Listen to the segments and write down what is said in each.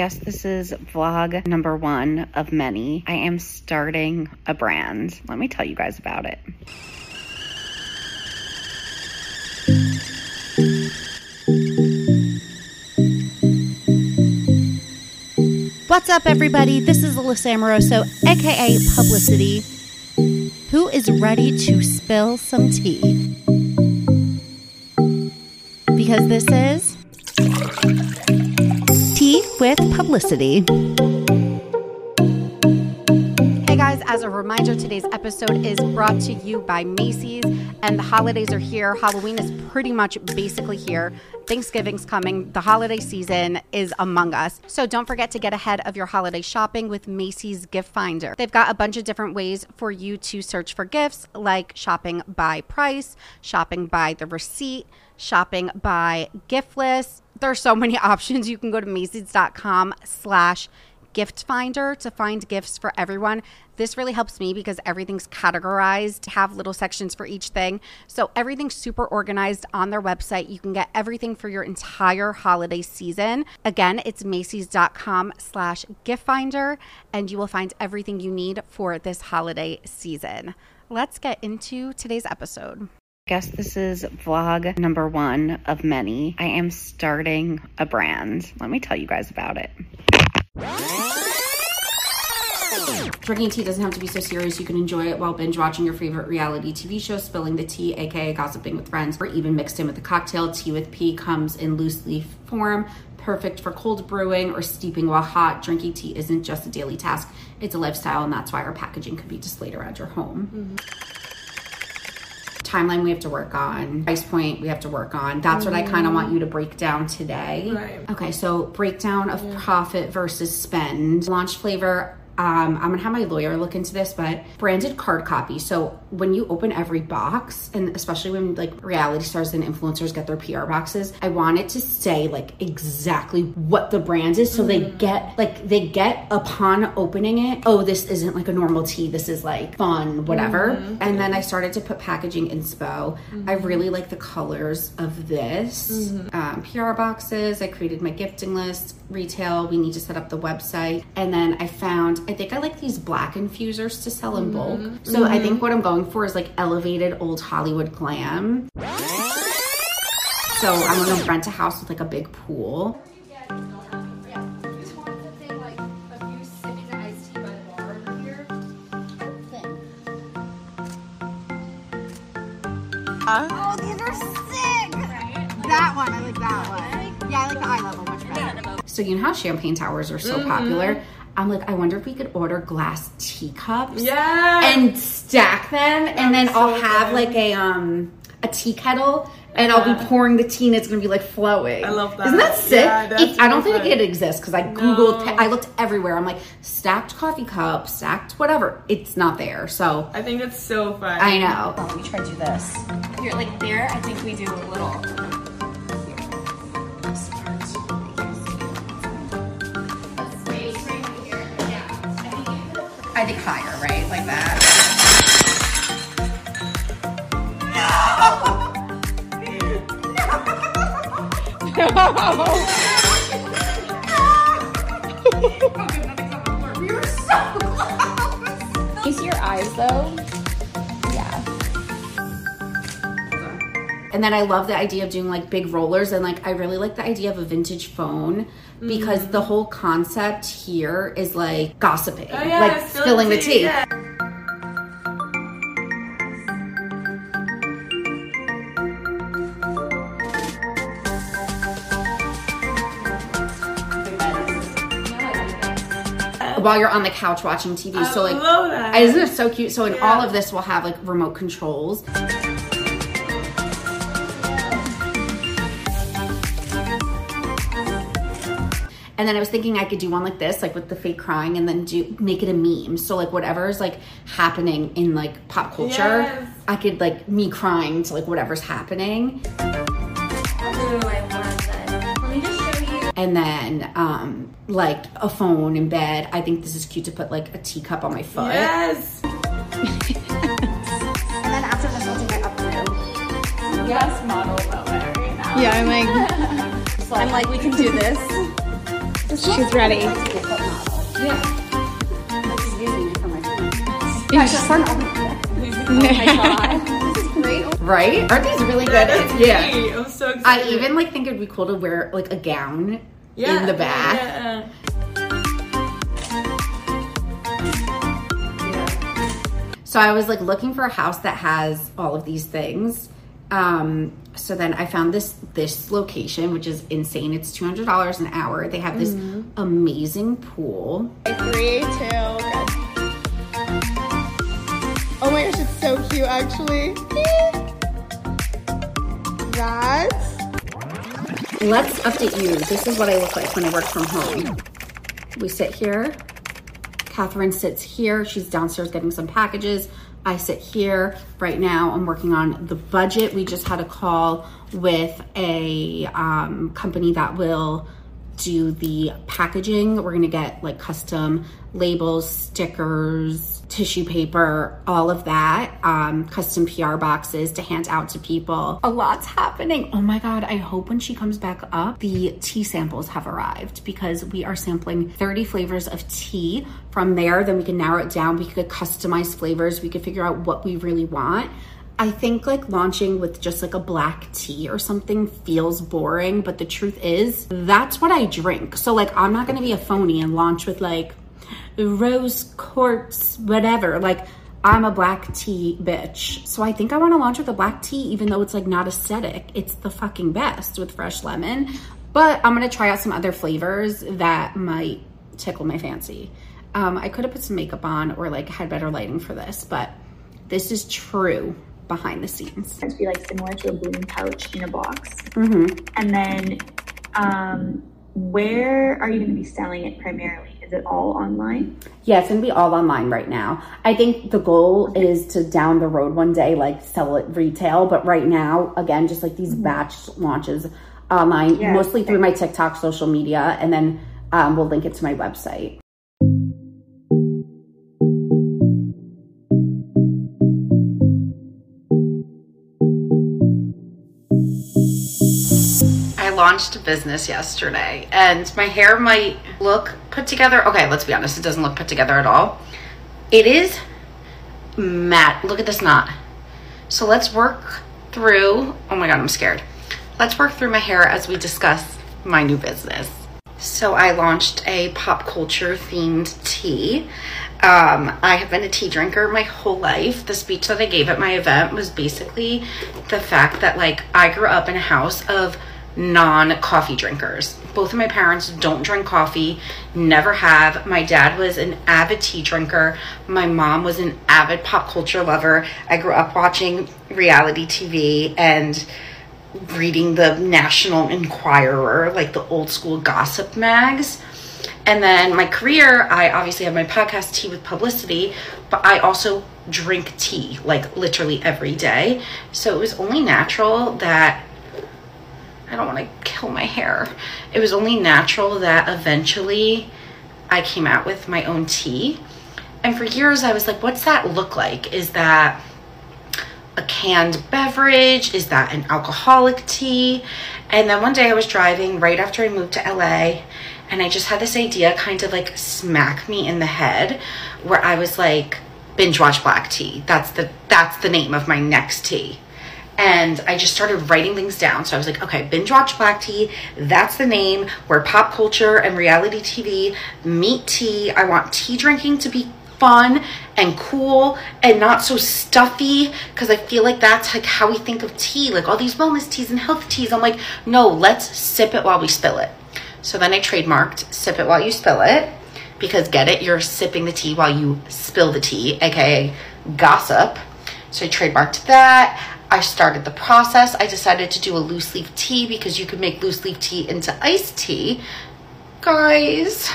Guess this is vlog number one of many. I am starting a brand. Let me tell you guys about it. What's up, everybody? This is Alyssa Amoroso, aka Publyssity, who is ready to spill some tea. Because this is with Publyssity. Hey guys, as a reminder, today's episode is brought to you by Macy's, and the holidays are here. Halloween is pretty much basically here. Thanksgiving's coming. The holiday season is among us. So don't forget to get ahead of your holiday shopping with Macy's Gift Finder. They've got a bunch of different ways for you to search for gifts, like shopping by price, shopping by the receipt, shopping by gift list. There's so many options. You can go to Macy's.com slash gift finder to find gifts for everyone. This really helps me because everything's categorized, have little sections for each thing. So everything's super organized on their website. You can get everything for your entire holiday season. Again, it's Macy's.com slash gift finder, and you will find everything you need for this holiday season. Let's get into today's episode. Guess this is vlog number one of many. I am starting a brand. Let me tell you guys about it. Drinking tea doesn't have to be so serious. You can enjoy it while binge watching your favorite reality TV show, spilling the tea, aka gossiping with friends, or even mixed in with a cocktail. Tea with P comes in loose leaf form, perfect for cold brewing or steeping while hot. Drinking tea isn't just a daily task, it's a lifestyle, and that's why our packaging could be displayed around your home. Mm-hmm. Timeline we have to work on, price point we have to work on. That's what I kind of mm-hmm. want you to break down today. Right. Okay, so breakdown of profit versus spend. Launch flavor. Um, I'm gonna have my lawyer look into this, but branded card copy. So when you open every box, and especially when like reality stars and influencers get their PR boxes, I want it to say like exactly what the brand is, so they get like they get upon opening it. Oh, this isn't like a normal tea. This is like fun, whatever. And then I started to put packaging inspo. I really like the colors of this. Um, PR boxes. I created my gifting list. Retail. We need to set up the website, and then I found. I think I like these black infusers to sell in bulk. Mm-hmm. So I think what I'm going for is like elevated old Hollywood glam. So I'm gonna rent a house with like a big pool. Oh, these are sick! That one, I like that one. Yeah, I like the eye level much better. So you know how champagne towers are so popular? Mm-hmm. I'm like, I wonder if we could order glass teacups Yeah. and stack them, and then That's I'll have good. like a um a tea kettle. And I'll be pouring the tea, and it's gonna be like flowing. I love that. Isn't that sick? Yeah, It- I don't think it exists because I googled. No. I looked everywhere. I'm like stacked coffee cups, stacked whatever. It's not there. So I think it's so fun. I know. Let me try to do this. Here, like there, I think we do a little. I think higher, right? Like that. You see your eyes though? And then I love the idea of doing like big rollers and like I really like the idea of a vintage phone because Mm-hmm. the whole concept here is like gossiping, Oh, yeah, like spilling the tea. yeah. While you're on the couch watching TV. so like love that. isn't it so cute? So in Yeah. all of this we'll have like remote controls. And then I was thinking I could do one like this, like with the fake crying, and then do make it a meme. So like whatever's like happening in like pop culture, Yes. I could like me crying to like whatever's happening, Ooh, I love that. Let me just show you. and then um like a phone in bed. I think this is cute to put like a teacup on my foot. Yes. And then after this, we'll do my up through. Yes, model moment right now. Yeah, I'm like, I'm like, we can do this. She's ready. Yeah. Right? Aren't these really good? Yeah. I'm so excited. I even like think it'd be cool to wear like a gown Yeah, in the back. yeah, uh. So I was like looking for a house that has all of these things. Um, so then I found this this location, which is insane. It's two hundred dollars an hour. They have this amazing pool. Three, two. Oh my gosh, it's so cute actually. That. Let's update you. This is what I look like when I work from home. We sit here. Catherine sits here. She's downstairs getting some packages. I sit here. Right now, I'm working on the budget. We just had a call with a um, company that will do the packaging. We're gonna get like custom labels, stickers, tissue paper, all of that, um, custom PR boxes to hand out to people. A lot's happening. Oh my God, I hope when she comes back up, the tea samples have arrived because we are sampling 30 flavors of tea. From there, then we can narrow it down. We could customize flavors. We could figure out what we really want. I think like launching with just like a black tea or something feels boring, but the truth is that's what I drink. So like I'm not gonna be a phony and launch with like rose quartz, whatever. Like I'm a black tea bitch. So I think I wanna launch with a black tea, even though it's like not aesthetic. It's the fucking best with fresh lemon. But I'm gonna try out some other flavors that might tickle my fancy. Um, I could have put some makeup on or like had better lighting for this, but this is true behind the scenes. to be like similar to a bloom pouch in a box. Mm-hmm. And then, um, where are you going to be selling it primarily? Is it all online? Yeah, it's gonna be all online right now. I think the goal is to down the road one day, like sell it retail. But right now, again, just like these batch launches online, Yeah. mostly through my TikTok, social media, and then um, we'll link it to my website. Launched a business yesterday and my hair might look put together. Okay, let's be honest, it doesn't look put together at all. It is matte. Look at this knot. So let's work through. Oh my god, I'm scared. Let's work through my hair as we discuss my new business. So I launched a pop culture themed tea. Um, I have been a tea drinker my whole life. The speech that I gave at my event was basically the fact that like I grew up in a house of non-coffee drinkers. Both of my parents don't drink coffee, never have. My dad was an avid tea drinker. My mom was an avid pop culture lover. I grew up watching reality TV and reading the National Enquirer, like the old school gossip mags. And then my career, I obviously have my podcast, Tea with Publyssity, but I also drink tea like literally every day. So it was only natural that I don't want to kill my hair. It was only natural that eventually I came out with my own tea. And for years I was like, what's that look like? Is that a canned beverage? Is that an alcoholic tea? And then one day I was driving right after I moved to LA and I just had this idea kind of like smack me in the head where I was like binge watch black tea. That's the that's the name of my next tea. And I just started writing things down. So I was like, okay, binge watch black tea. That's the name where pop culture and reality TV meet tea. I want tea drinking to be fun and cool and not so stuffy because I feel like that's like how we think of tea, like all these wellness teas and health teas. I'm like, no, let's sip it while we spill it. So then I trademarked sip it while you spill it because get it, you're sipping the tea while you spill the tea, aka gossip. So I trademarked that. I started the process. I decided to do a loose leaf tea because you could make loose leaf tea into iced tea. Guys,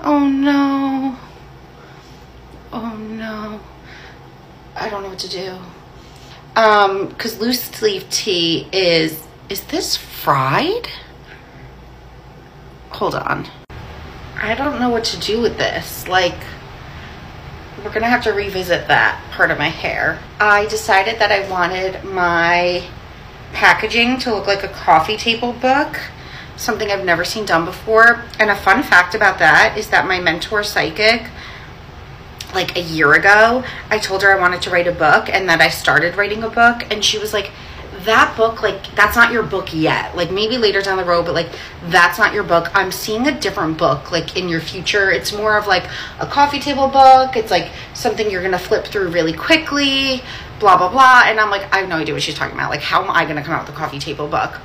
oh no. Oh no. I don't know what to do. Um, because loose leaf tea is, is this fried? Hold on. I don't know what to do with this. Like, we're gonna have to revisit that part of my hair. I decided that I wanted my packaging to look like a coffee table book, something I've never seen done before. And a fun fact about that is that my mentor psychic like a year ago, I told her I wanted to write a book and that I started writing a book. And she was like, that book, like, that's not your book yet. Like, maybe later down the road, but like, that's not your book. I'm seeing a different book, like, in your future. It's more of like a coffee table book. It's like something you're gonna flip through really quickly, blah, blah, blah. And I'm like, I have no idea what she's talking about. Like, how am I gonna come out with a coffee table book?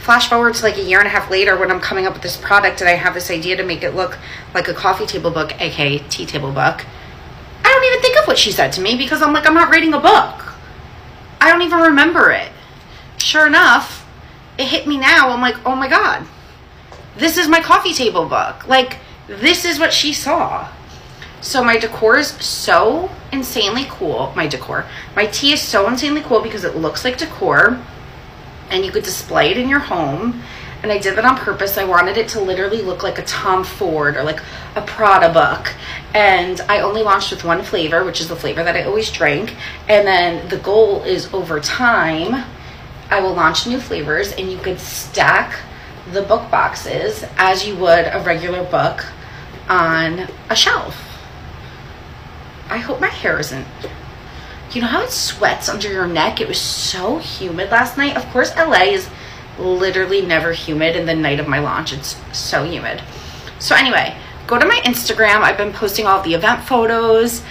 Flash forward to like a year and a half later when I'm coming up with this product and I have this idea to make it look like a coffee table book, aka tea table book I don't even think of what she said to me because I'm like, I'm not reading a book. I don't even remember it. Sure enough, it hit me now. I'm like, oh my God, this is my coffee table book. Like, this is what she saw. So my decor is so insanely cool. My decor. My tea is so insanely cool because it looks like decor and you could display it in your home and I did that on purpose. I wanted it to literally look like a Tom Ford or like a Prada book. And I only launched with one flavor, which is the flavor that I always drank. And then the goal is over time, I will launch new flavors and you could stack the book boxes as you would a regular book on a shelf. I hope my hair isn't you know how it sweats under your neck? It was so humid last night. Of course, LA is literally never humid in the night of my launch. It's so humid. So anyway, go to my Instagram. I've been posting all the event photos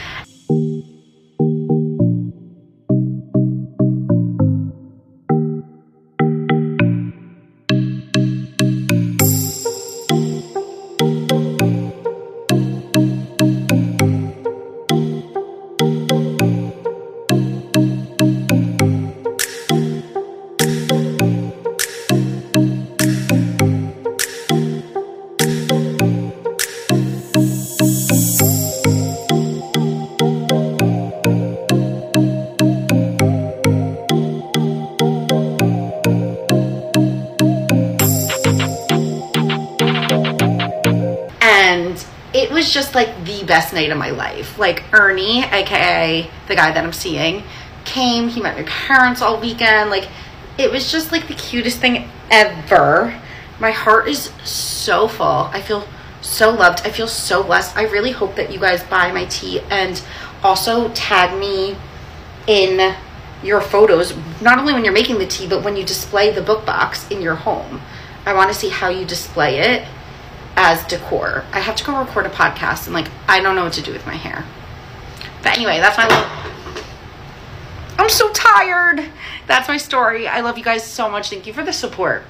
just like the best night of my life. Like Ernie, aka the guy that I'm seeing, came. He met my parents all weekend. Like it was just like the cutest thing ever. My heart is so full. I feel so loved. I feel so blessed. I really hope that you guys buy my tea and also tag me in your photos, not only when you're making the tea, but when you display the book box in your home. I want to see how you display it as decor. I have to go record a podcast and like I don't know what to do with my hair. But anyway, that's my little I'm so tired. That's my story. I love you guys so much. Thank you for the support.